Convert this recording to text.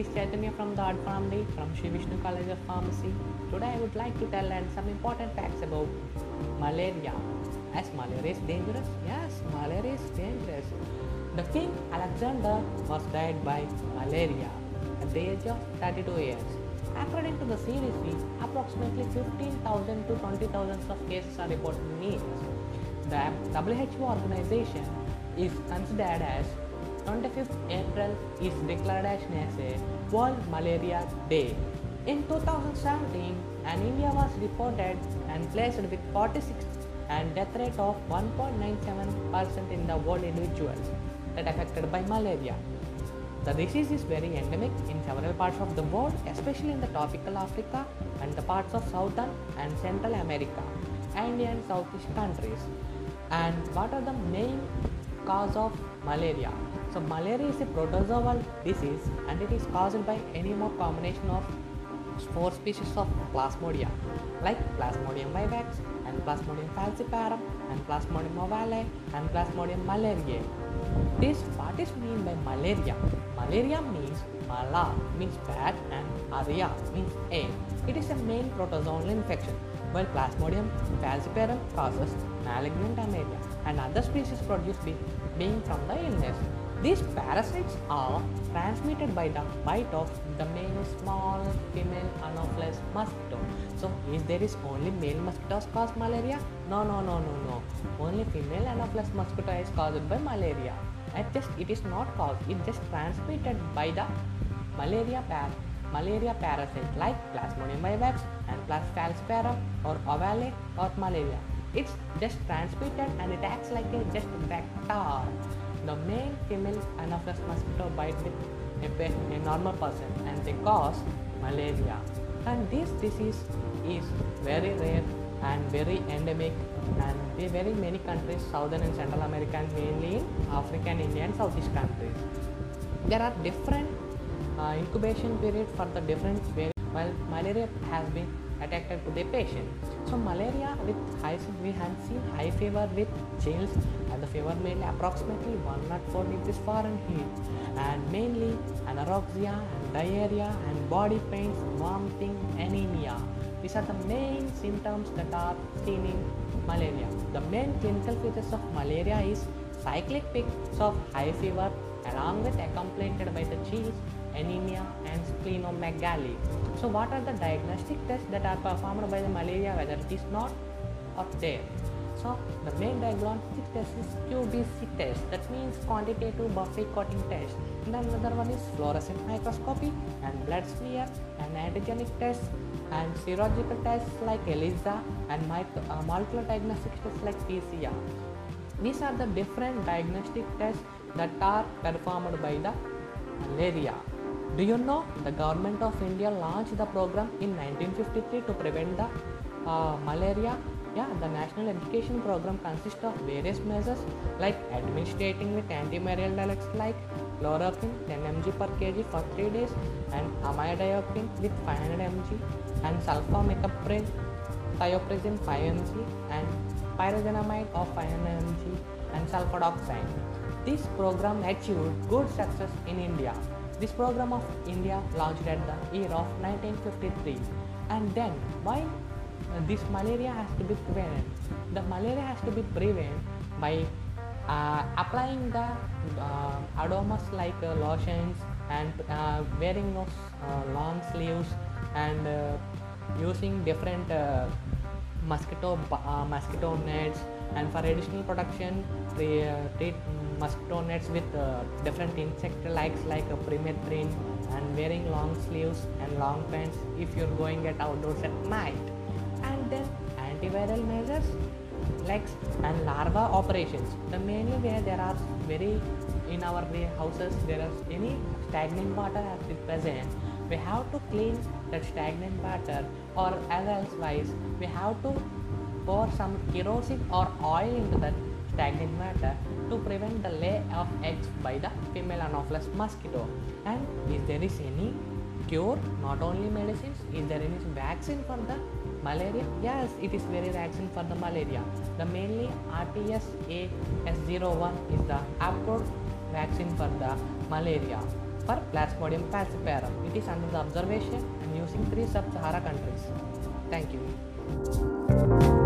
is Chaitanya from the Art Family from Sri Vishnu College of Pharmacy. Today I would like to tell and some important facts about malaria. As malaria is dangerous? Yes, malaria is dangerous. The king Alexander was died by malaria at the age of 32 years. According to the CDC, approximately 15,000 to 20,000 of cases are reported in years. The WHO organization is considered as 25th April is declared as a World Malaria Day. In 2017, and India was reported and placed with 46 and death rate of 1.97% in the world individuals that affected by malaria. The disease is very endemic in several parts of the world, especially in the tropical Africa and the parts of southern and central America, and in Southeast countries. And what are the main cause of malaria? So malaria is a protozoal disease and it is caused by any more combination of four species of plasmodia like plasmodium vivax and plasmodium falciparum and plasmodium ovale and plasmodium malariae this what is mean by malaria? Malaria means mala means bad and aria means air it is a main protozoal infection while plasmodium falciparum causes malignant malaria and other species produced being from the illness these parasites are transmitted by the bite of the male small female anopheles mosquito. So, is there is only male mosquitoes cause malaria? No, no, no, no, no. Only female anopheles mosquito is caused by malaria. It just it is not caused. It just transmitted by the malaria par malaria parasite like Plasmodium vivax and Plasmodium Falciparum or Ovale or malaria. It's just transmitted and it acts like a just vector the male female anopheles mosquito bite with a, normal person and they cause malaria. And this disease is very rare and very endemic and in very many countries, Southern and Central America and mainly in African, India and Southeast countries. There are different uh, incubation period for the different while malaria has been attacked to the patient. So malaria with high we have seen high fever with chills and the fever mainly approximately 104 degrees Fahrenheit and mainly anorexia and diarrhea and body pains, vomiting, anemia. These are the main symptoms that are seen in malaria. The main clinical features of malaria is cyclic peaks of high fever along with accompanied by the chills anemia and splenomegaly. So what are the diagnostic tests that are performed by the malaria whether it is not or there? So the main diagnostic test is QBC test that means quantitative buffy coating test. And another one is fluorescent microscopy and blood smear and antigenic test and serological tests like ELISA and uh, molecular diagnostic tests like PCR. These are the different diagnostic tests that are performed by the malaria. Do you know the government of India launched the program in 1953 to prevent the uh, malaria? Yeah, the national education program consists of various measures like administrating with antimalarial drugs like chloroquine 10 mg per kg for 3 days and amodiaquine with 500 mg and sulfamicapran thioprazine 5 mg and pyrazinamide of 500 mg and sulfadoxine. This program achieved good success in India. This program of India launched at the year of 1953. And then why uh, this malaria has to be prevented? The malaria has to be prevented by uh, applying the uh, odomos like uh, lotions and uh, wearing those uh, long sleeves and using different mosquito mosquito nets and for additional protection they treat mosquito with uh, different insect likes like uh, permethrin and wearing long sleeves and long pants if you're going at outdoors at night. And then antilarval measures like and larva operations. The mainly where there are very in our houses there is any stagnant water has present. We have to clean that stagnant water or elsewise we have to pour some kerosene or oil into that stagnant matter to prevent the lay of eggs by the female anopheles mosquito. And is there is any cure, not only medicines, is there any vaccine for the malaria? Yes, it is very vaccine for the malaria. The mainly RTS-AS01 is the approved vaccine for the malaria. for Plasmodium falciparum. It is under the observation and using three sub-Sahara countries. Thank you.